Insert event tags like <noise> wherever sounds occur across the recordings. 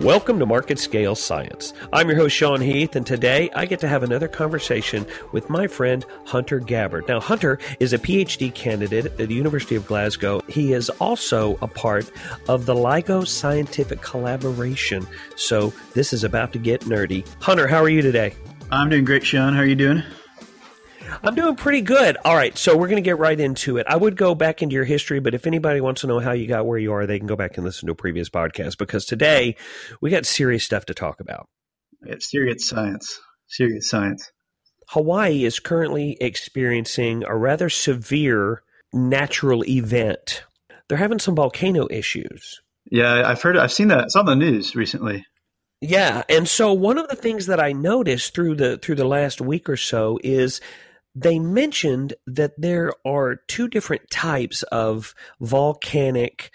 Welcome to Market Scale Science. I'm your host, Sean Heath, and today I get to have another conversation with my friend Hunter Gabbard. Now, Hunter is a PhD candidate at the University of Glasgow. He is also a part of the LIGO Scientific Collaboration. So, this is about to get nerdy. Hunter, how are you today? I'm doing great, Sean. How are you doing? I'm doing pretty good. All right, so we're going to get right into it. I would go back into your history, but if anybody wants to know how you got where you are, they can go back and listen to a previous podcast because today we got serious stuff to talk about. It's serious science. Serious science. Hawaii is currently experiencing a rather severe natural event. They're having some volcano issues. Yeah, I've heard. I've seen that. It's on the news recently. Yeah, and so one of the things that I noticed through the through the last week or so is they mentioned that there are two different types of volcanic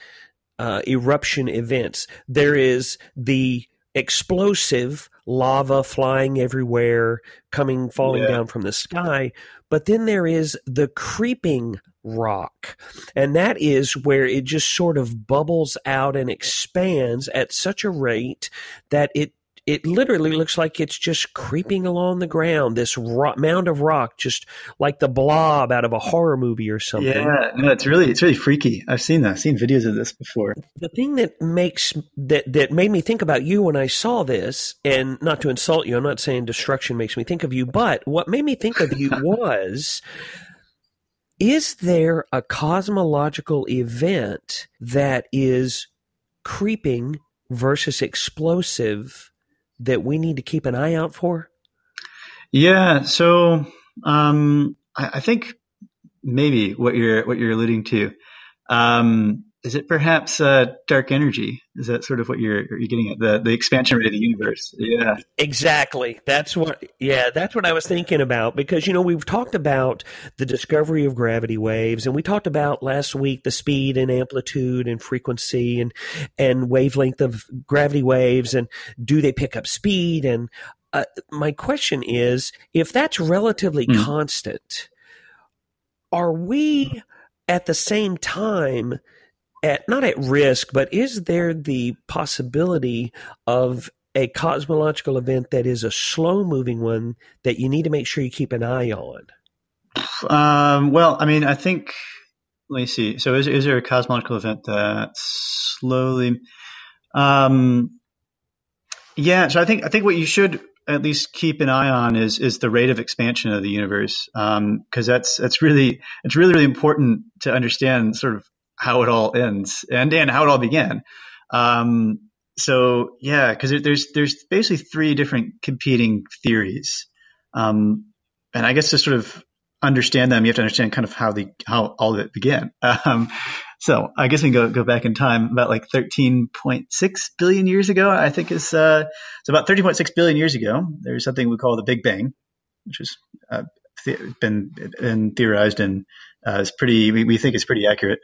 uh, eruption events. There is the explosive lava flying everywhere, coming, falling yeah. down from the sky. But then there is the creeping rock. And that is where it just sort of bubbles out and expands at such a rate that it it literally looks like it's just creeping along the ground. This rock, mound of rock, just like the blob out of a horror movie or something. Yeah, no, it's really it's really freaky. I've seen that. I've seen videos of this before. The thing that makes that that made me think about you when I saw this, and not to insult you, I'm not saying destruction makes me think of you, but what made me think of you <laughs> was. Is there a cosmological event that is creeping versus explosive that we need to keep an eye out for? Yeah, so um, I, I, think maybe what you're what you're alluding to um, is it perhaps uh, dark energy? Is that sort of what you're you're getting at the the expansion rate of the universe? Yeah, exactly. That's what. Yeah, that's what I was thinking about because you know we've talked about the discovery of gravity waves, and we talked about last week the speed and amplitude and frequency and and wavelength of gravity waves, and do they pick up speed? And uh, my question is, if that's relatively mm. constant, are we at the same time? At not at risk, but is there the possibility of a cosmological event that is a slow moving one that you need to make sure you keep an eye on? Um, well, I mean, I think. Let me see. So, is, is there a cosmological event that slowly? Um, yeah. So, I think I think what you should at least keep an eye on is is the rate of expansion of the universe, because um, that's that's really it's really really important to understand sort of how it all ends and and how it all began. Um, so yeah, because there's there's basically three different competing theories, um, and I guess to sort of understand them, you have to understand kind of how the how all of it began. <laughs> Um, so I guess we can go go back in time about like 13.6 billion years ago. I think is uh, it's about 13.6 billion years ago. There's something we call the Big Bang, which has uh, been been theorized and uh, is pretty. We, we think it's pretty accurate.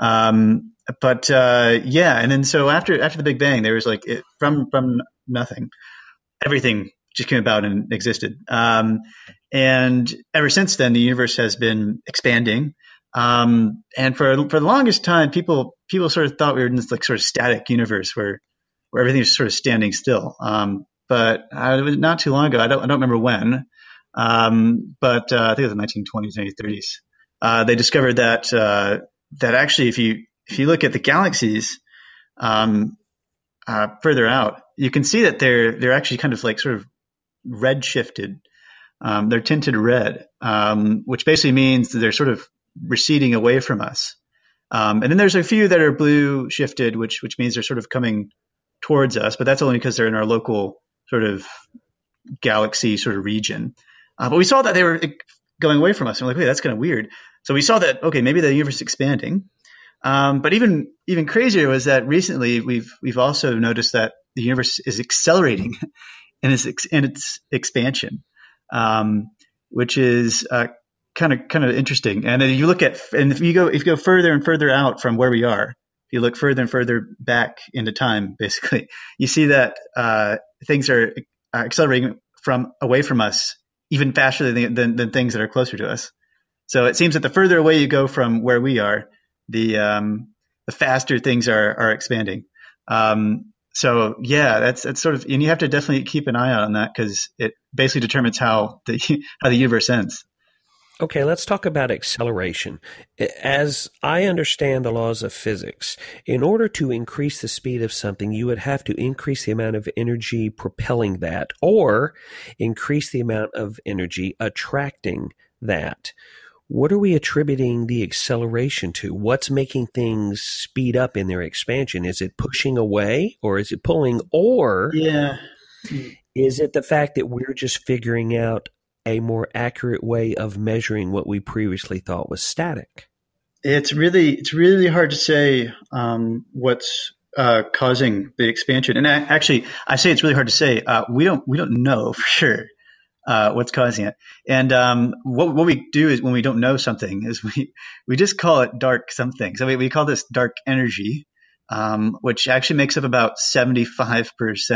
Um, but uh, yeah, and then so after after the Big Bang, there was like it, from from nothing, everything just came about and existed. Um, and ever since then, the universe has been expanding. Um, and for for the longest time, people people sort of thought we were in this like sort of static universe where where everything is sort of standing still. Um, but uh, not too long ago, I don't I don't remember when, um, but uh, I think it was the 1920s, 1930s. Uh, they discovered that uh, that actually, if you if you look at the galaxies um, uh, further out, you can see that they're they're actually kind of like sort of red shifted. Um, they're tinted red, um, which basically means that they're sort of receding away from us. Um, and then there's a few that are blue shifted, which which means they're sort of coming towards us, but that's only because they're in our local sort of galaxy sort of region. Uh, but we saw that they were going away from us. And we're like, wait, that's kind of weird. So we saw that okay, maybe the universe is expanding. Um, but even even crazier was that recently we've we've also noticed that the universe is accelerating <laughs> in its in its expansion, um, which is kind of kind of interesting. And you look at and if you go if you go further and further out from where we are, if you look further and further back into time, <laughs> basically, you see that uh, things are accelerating from away from us even faster than, than, than things that are closer to us. So it seems that the further away you go from where we are, the um, the faster things are are expanding. Um, so yeah, that's that's sort of, and you have to definitely keep an eye out on that because it basically determines how the <laughs> how the universe ends. Okay, let's talk about acceleration. As I understand the laws of physics, in order to increase the speed of something, you would have to increase the amount of energy propelling that or increase the amount of energy attracting that. What are we attributing the acceleration to? What's making things speed up in their expansion? Is it pushing away or is it pulling or yeah. is it the fact that we're just figuring out a more accurate way of measuring what we previously thought was static? It's really it's really hard to say um, what's uh, causing the expansion. And I, actually, I say it's really hard to say. Uh, we don't we don't know for sure uh, what's causing it. And um, what what we do is when we don't know something is we we just call it dark something. So we, we call this dark energy. Um, which actually makes up about 75%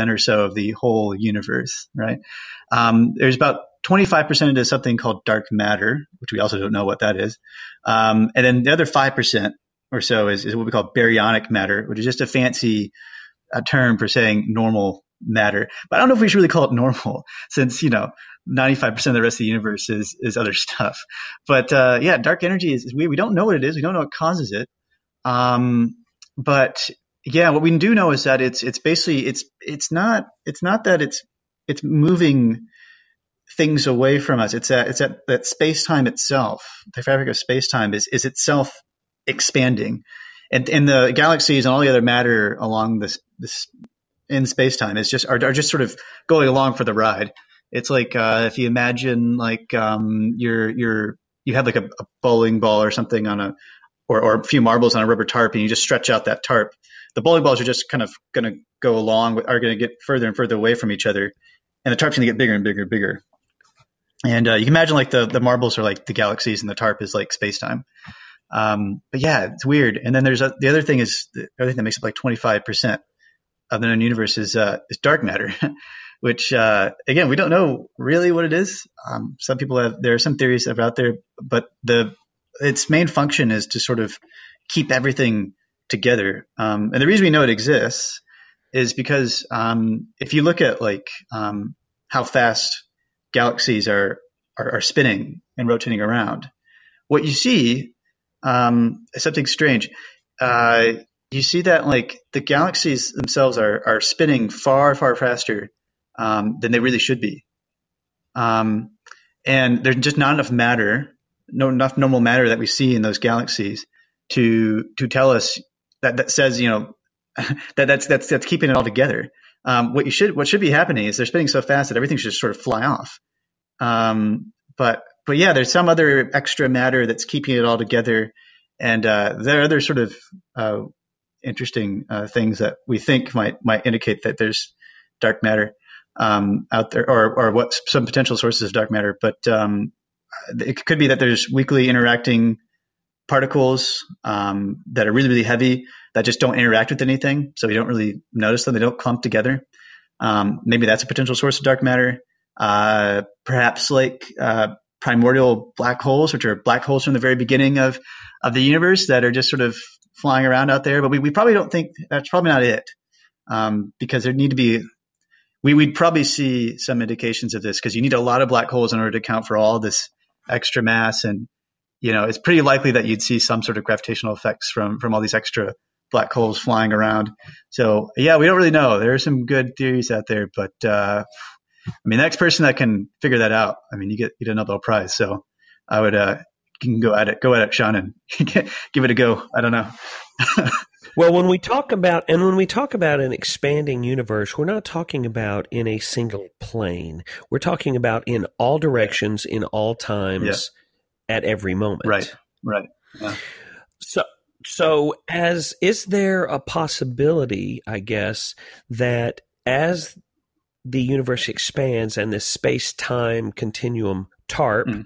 or so of the whole universe, right? Um, there's about 25% into something called dark matter, which we also don't know what that is. Um, and then the other 5% or so is, is, what we call baryonic matter, which is just a fancy uh, term for saying normal matter. But I don't know if we should really call it normal <laughs> since, you know, 95% of the rest of the universe is, is other <laughs> stuff. But uh, yeah, dark energy is, we, we don't know what it is. We don't know what causes it. Um, but yeah, what we do know is that it's, it's basically, it's, it's not, it's not that it's, it's moving things away from us. It's that it's that, that space time itself, the fabric of space time is, is itself expanding. And, and the galaxies and all the other matter along this, this in space time is just, are, are just sort of going along for the ride. It's like, uh, if you imagine like, um, you're, you're, you have like a, a bowling ball or something on a, or, or a few marbles on a rubber tarp and you just stretch out that tarp. The bowling balls are just kind of going to go along, are going to get further and further away from each other. And the tarp's going to get bigger and bigger and bigger. And uh, you can imagine like the the marbles are like the galaxies and the tarp is like space time. Um, but yeah, it's weird. And then there's a, the other thing is the other thing that makes up like 25% of the known universe is uh, is dark matter, <laughs> which uh, again we don't know really what it is. Um, some people have there are some theories out there, but the its main function is to sort of keep everything together. Um, and the reason we know it exists is because um, if you look at like um, how fast galaxies are, are, are spinning and rotating around, what you see um, is something strange. Uh, you see that like the galaxies themselves are are spinning far far faster um, than they really should be, um, and there's just not enough matter, no enough normal matter that we see in those galaxies to to tell us that that says you know <laughs> that that's that's that's keeping it all together. Um, what you should what should be happening is they're spinning so fast that everything should just sort of fly off. Um, but but yeah, there's some other extra matter that's keeping it all together, and uh, there are other sort of uh, interesting uh, things that we think might might indicate that there's dark matter um, out there, or or what some potential sources of dark matter. But um, it could be that there's weakly interacting particles um, that are really really heavy that just don't interact with anything, so we don't really notice them. They don't clump together. Um, maybe that's a potential source of dark matter. Uh, perhaps like uh, primordial black holes, which are black holes from the very beginning of of the universe that are just sort of flying around out there. But we, we probably don't think that's probably not it, um, because there need to be. We would probably see some indications of this because you need a lot of black holes in order to account for all this extra mass, and you know it's pretty likely that you'd see some sort of gravitational effects from from all these extra black holes flying around. So yeah, we don't really know. There are some good theories out there, but uh, I mean, the next person that can figure that out, I mean, you get you get a Nobel Prize. So I would uh, you can go at it, go at it, Sean, and <laughs> give it a go. I don't know. <laughs> well, when we talk about and when we talk about an expanding universe, we're not talking about in a single plane. We're talking about in all directions, in all times. At every moment. Right. Right. Yeah. So so as is there a possibility, I guess, that as the universe expands and this space time continuum TARP, mm.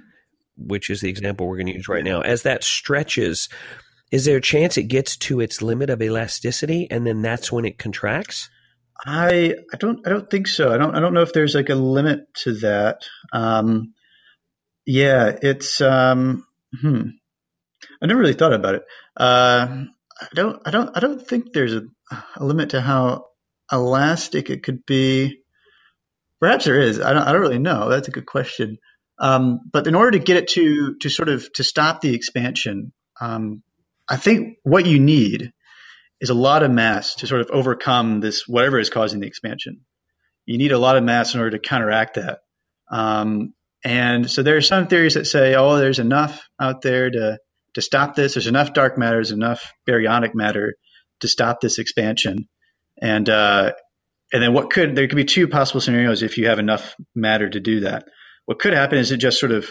which is the example we're going to use right now, as that stretches, is there a chance it gets to its limit of elasticity and then that's when it contracts? I I don't I don't think so. I don't I don't know if there's like a limit to that. Um, yeah, it's um, hmm. I never really thought about it. Uh, I don't I don't I don't think there's a, a limit to how elastic it could be. Perhaps there is. I don't. I don't really know. That's a good question. Um, but in order to get it to to sort of to stop the expansion, um, I think what you need is a lot of mass to sort of overcome this whatever is causing the expansion. You need a lot of mass in order to counteract that. Um, and so there are some theories that say, oh, there's enough out there to to stop this. There's enough dark matter, there's enough baryonic matter to stop this expansion. And uh, and then what could there could be two possible scenarios if you have enough matter to do that. What could happen is it just sort of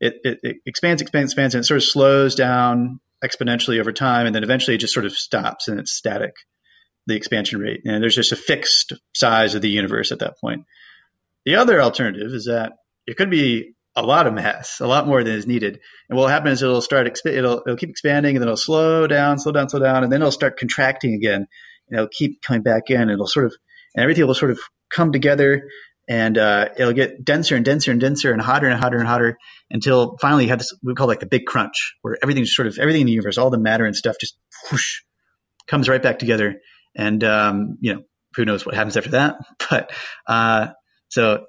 it, it, it expands, expands, expands, and it sort of slows down exponentially over time, and then eventually it just sort of stops and it's static, the expansion rate, and there's just a fixed size of the universe at that point. The other alternative is that it could be a lot of mass, a lot more than is needed. And what will happen is it'll start, exp- it'll, it'll keep expanding and then it'll slow down, slow down, slow down, and then it'll start contracting again. And it'll keep coming back in. It'll sort of, and everything will sort of come together and uh, it'll get denser and denser and denser and hotter and hotter and hotter until finally you have this we call it like the big crunch where everything's sort of everything in the universe, all the matter and stuff just whoosh, comes right back together. And um, you know, who knows what happens after that? <laughs> But uh, so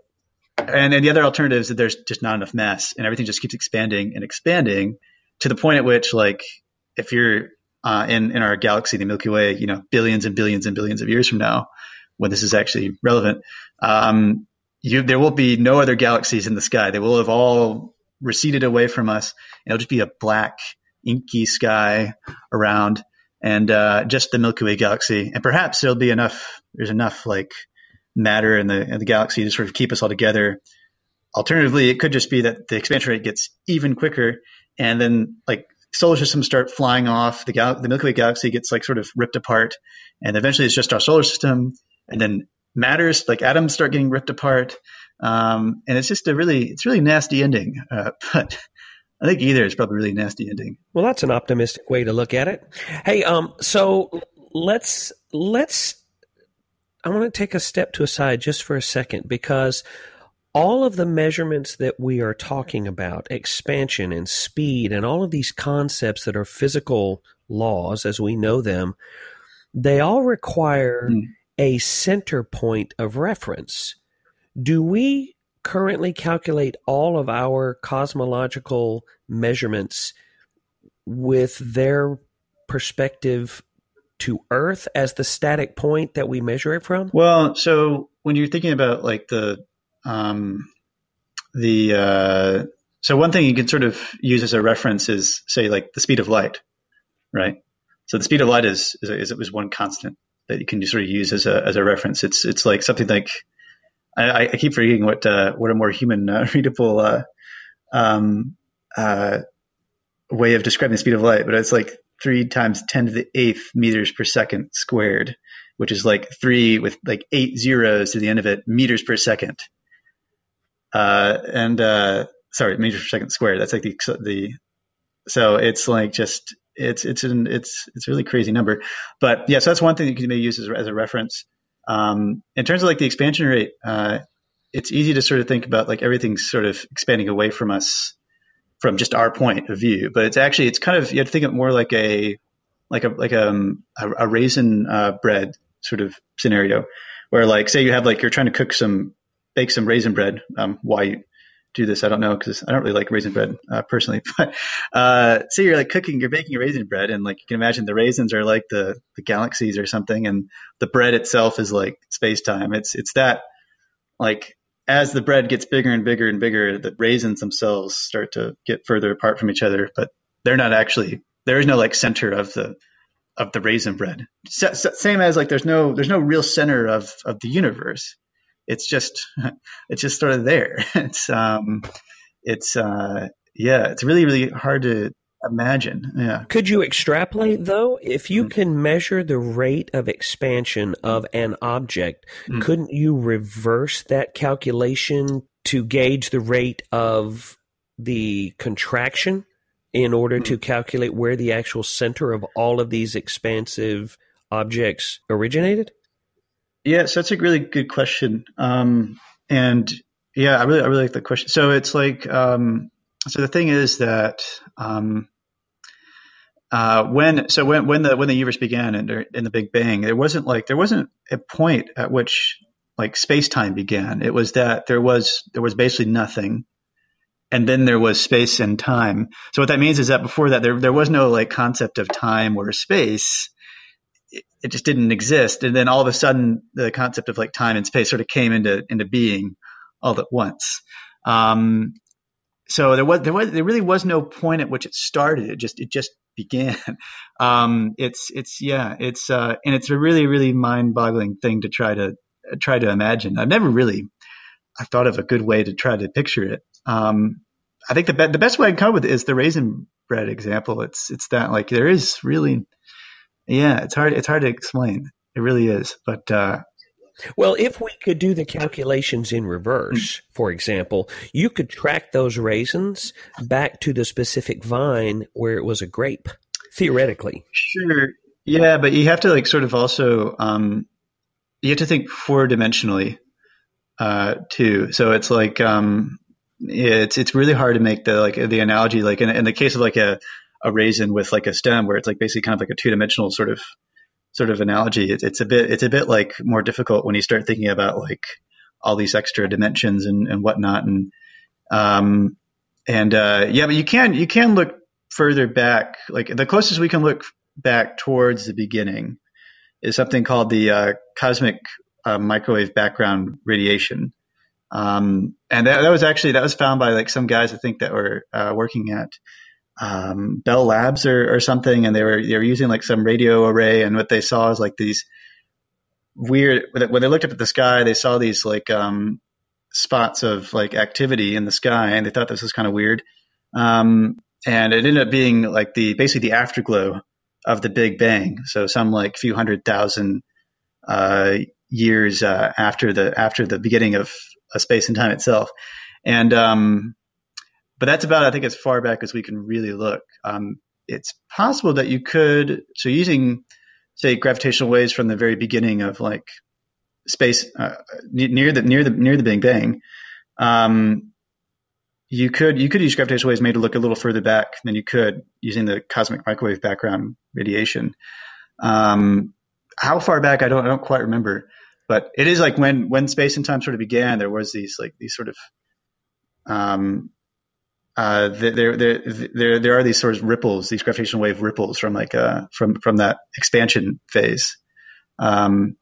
and the other alternative is that there's just not enough mass and everything just keeps expanding and expanding to the point at which like if you're uh, in in our galaxy the milky way you know billions and billions and billions of years from now when this is actually relevant um, you, there will be no other galaxies in the sky. They will have all receded away from us And it'll just be a black inky sky around and uh, just the milky way galaxy. And perhaps there'll be enough there's enough like matter in the, in the galaxy to sort of keep us all together. Alternatively, it could just be that the expansion rate gets even quicker, and then like solar systems start flying off. The, gal- the Milky Way galaxy gets like sort of ripped apart, and eventually it's just our solar system. And then matters like atoms start getting ripped apart, um, and it's just a really it's really nasty ending. Uh, <laughs> but I think either is probably really nasty ending. Well, that's an optimistic way to look at it. Hey, um, so let's let's I want to take a step to a side just for a second because all of the measurements that we are talking about, expansion and speed, and all of these concepts that are physical laws as we know them, they all require mm. a center point of reference. Do we currently calculate all of our cosmological measurements with their perspective to Earth as the static point that we measure it from? Well, so when you're thinking about like the um, the uh, so one thing you can sort of use as a reference is say like the speed of light, right? So the speed of light is is, is, is one constant that you can sort of use as a as a reference. It's it's like something like I, I keep forgetting what uh, what a more human uh, <laughs> readable uh, um, uh, way of describing the speed of light, but it's like three times 10 to the eighth meters per second squared, which is like three with like eight zeros to the end of it meters per second. Uh, and uh, sorry, meters per second squared. That's like the the so it's like just it's it's an it's it's really crazy number. But yeah, so that's one thing you can maybe use as, as a reference. Um, in terms of like the expansion rate, uh, it's easy to sort of think about like everything's sort of expanding away from us from just our point of view. But it's actually it's kind of you have to think of it more like a like a like a um, a, a raisin uh, bread sort of scenario, where like say you have like you're trying to cook some bake some raisin bread. Um, why you do this I don't know because I don't really like raisin bread uh, personally. <laughs> But uh, say you're like cooking you're baking raisin bread and like you can imagine the raisins are like the the galaxies or something, and the bread itself is like space time. It's it's that like as the bread gets bigger and bigger and bigger, the raisins themselves start to get further apart from each other, but they're not actually there is no like center of the of the raisin bread. same as like there's no there's no real center of of the universe. It's just <laughs> it's just sort of there. <laughs> It's um it's uh yeah, it's really really hard to imagine. Yeah. Could you extrapolate though? If you mm. can measure the rate of expansion of an object, mm. couldn't you reverse that calculation to gauge the rate of the contraction in order mm. to calculate where the actual center of all of these expansive objects originated? Yeah, so that's a really good question. Um, and yeah, I really, I really like the question. So it's like, um, so the thing is that um, uh, when so when when the when the universe began in, in the Big Bang, there wasn't like there wasn't a point at which like space time began. It was that there was there was basically nothing, and then there was space and time. So what that means is that before that there there was no like concept of time or space. It, it just didn't exist, and then all of a sudden the concept of like time and space sort of came into into being all at once. Um, so there was there was there really was no point at which it started. It just it just began. <laughs> Um, it's it's yeah it's uh, and it's a really really mind boggling thing to try to try to imagine. I've never really I thought of a good way to try to picture it. Um, I think the be- the best way I can come with is the raisin bread example. It's it's that like there is really yeah it's hard it's hard to explain. It really is, but uh, well, if we could do the calculations in reverse, for example, you could track those raisins back to the specific vine where it was a grape, theoretically. Sure. Yeah, but you have to like sort of also um, you have to think four dimensionally uh, too. So it's like um, it's it's really hard to make the like the analogy like in, in the case of like a a raisin with like a stem where it's like basically kind of like a two dimensional sort of sort of analogy, it's, it's a bit it's a bit like more difficult when you start thinking about like all these extra dimensions and, and whatnot. And um, and uh, yeah, but you can you can look further back. Like the closest we can look back towards the beginning is something called the uh, cosmic uh, microwave background radiation. Um, and that, that was actually that was found by like some guys I think that were uh, working at um, Bell Labs or, or something, and they were they were using like some radio array, and what they saw is like these weird. When they looked up at the sky, they saw these like um, spots of like activity in the sky, and they thought this was kind of weird. Um, and it ended up being like the basically the afterglow of the Big Bang. So some like few hundred thousand uh, years uh, after the after the beginning of space and time itself. And um, but that's about I think as far back as we can really look. Um, it's possible that you could so using say gravitational waves from the very beginning of like space uh, near the near the near the Big Bang. Um, you could you could use gravitational waves made to look a little further back than you could using the cosmic microwave background radiation. Um, how far back I don't I don't quite remember, but it is like when when space and time sort of began, there was these like these sort of um, uh, there, there, there, there are these sort of ripples, these gravitational wave ripples from like uh, from from that expansion phase. Um,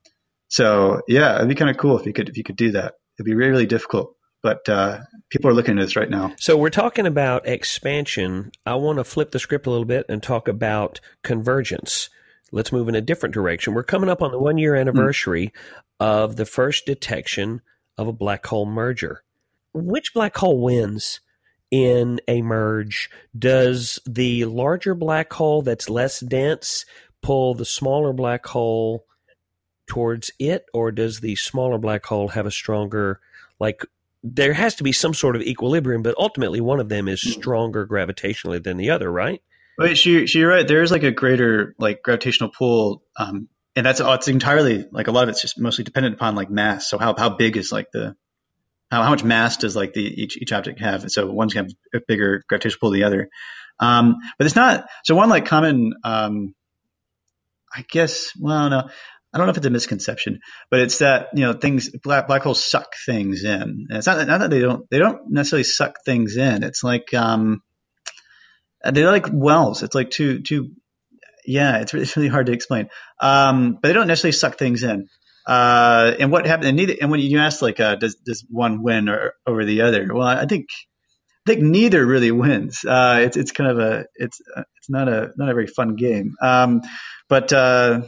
so yeah, it'd be kind of cool if you could if you could do that. It'd be really, really difficult, but uh, people are looking at this right now. So we're talking about expansion. I want to flip the script a little bit and talk about convergence. Let's move in a different direction. We're coming up on the one year anniversary mm. of the first detection of a black hole merger. Which black hole wins? In a merge, does the larger black hole that's less dense pull the smaller black hole towards it, or does the smaller black hole have a stronger, like, there has to be some sort of equilibrium, but ultimately one of them is stronger gravitationally than the other, right? She, she, you're right. There is like a greater like gravitational pull, um, and that's it's entirely like a lot of it's just mostly dependent upon like mass. So how how big is like the how, how much mass does like the each each object have? So one's gonna have a bigger gravitational pull than the other. Um, but it's not so one like common. Um, I guess. Well, no, I don't know if it's a misconception, but it's that you know things black black holes suck things in. And it's not, not that they don't they don't necessarily suck things in. It's like um, they're like wells. It's like two two. Yeah, it's, it's <laughs> really hard to explain. Um, but they don't necessarily suck things in. Uh, and what happened? And, neither, and when you ask, like, uh, does does one win or, over the other? Well, I think I think neither really wins. Uh, it's it's kind of a it's uh, it's not a not a very fun game. Um, but uh,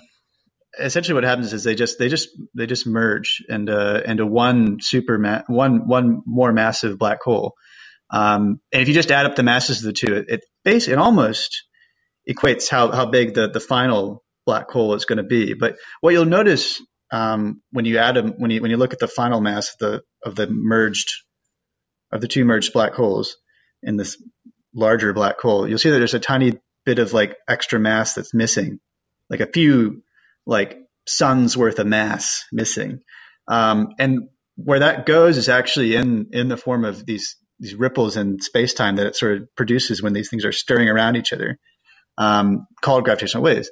essentially, what happens is they just they just they just merge into into one super ma- one one more massive black hole. Um, and if you just add up the masses of the two, it, it basically it almost equates how how big the the final black hole is going to be. But what you'll notice um, when you add them, when you when you look at the final mass of the of the merged of the two merged black holes in this larger black hole, you'll see that there's a tiny bit of like extra mass that's missing, like a few like suns worth of mass missing, um, and where that goes is actually in in the form of these these ripples in space time that it sort of produces when these things are stirring around each other. um, called gravitational waves.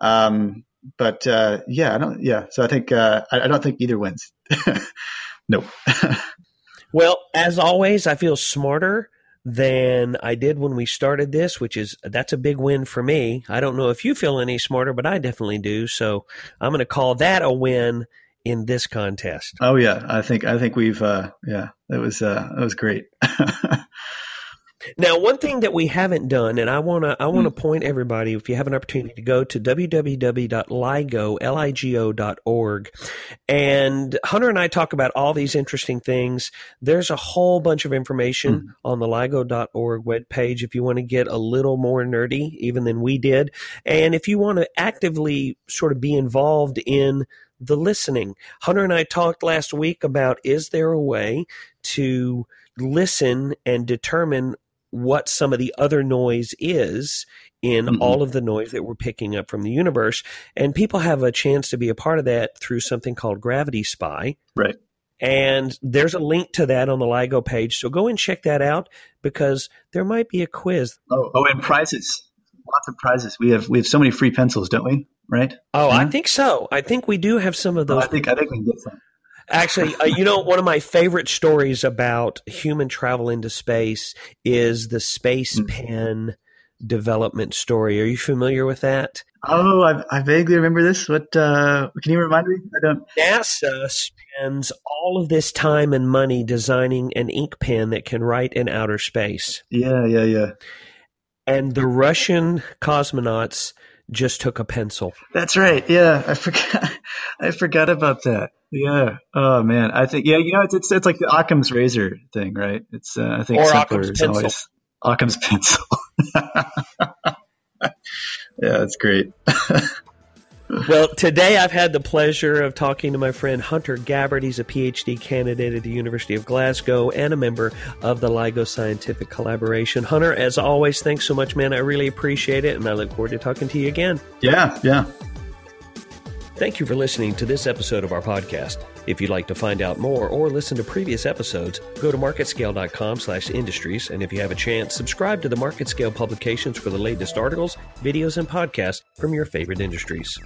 Um, but uh, yeah, I don't. Yeah, so I think uh, I, I don't think either wins. <laughs> no. <laughs> well, as always, I feel smarter than I did when we started this, which is that's a big win for me. I don't know if you feel any smarter, but I definitely do. So I'm going to call that a win in this contest. Oh yeah, I think I think we've uh, yeah, that was uh, that was great. <laughs> Now, one thing that we haven't done, and I want to I want to mm. point everybody, if you have an opportunity to go to www.ligo.org, and Hunter and I talk about all these interesting things. There's a whole bunch of information mm. on the ligo.org webpage if you want to get a little more nerdy, even than we did, and if you want to actively sort of be involved in the listening. Hunter and I talked last week about is there a way to listen and determine what some of the other noise is in mm-hmm. all of the noise that we're picking up from the universe. And people have a chance to be a part of that through something called Gravity Spy. Right. And there's a link to that on the LIGO page. So go and check that out because there might be a quiz. Oh, oh and prizes. Lots of prizes. We have we have so many free pencils, don't we? Right? Oh, yeah. I think so. I think we do have some of those. Oh, I think I think we can get some. Actually, uh, you know, one of my favorite stories about human travel into space is the Space mm. Pen development story. Are you familiar with that? Oh, I, I vaguely remember this. What uh, can you remind me? I don't. NASA spends all of this time and money designing an ink pen that can write in outer space. Yeah, yeah, yeah. And the Russian cosmonauts just took a pencil. That's right. Yeah, I forgot. <laughs> I forgot about that. Yeah. Oh man, I think yeah. You know, it's it's, it's like the Occam's razor thing, right? It's uh, I think or Occam's pencil. Always, Occam's pencil. yeah, that's great. <laughs> well, today I've had the pleasure of talking to my friend Hunter Gabbard. He's a PhD candidate at the University of Glasgow and a member of the LIGO Scientific Collaboration. Hunter, as always, thanks so much, man. I really appreciate it, and I look forward to talking to you again. Yeah, yeah. Thank you for listening to this episode of our podcast. If you'd like to find out more or listen to previous episodes, go to marketscale.com slash industries. And if you have a chance, subscribe to the MarketScale publications for the latest articles, videos, and podcasts from your favorite industries.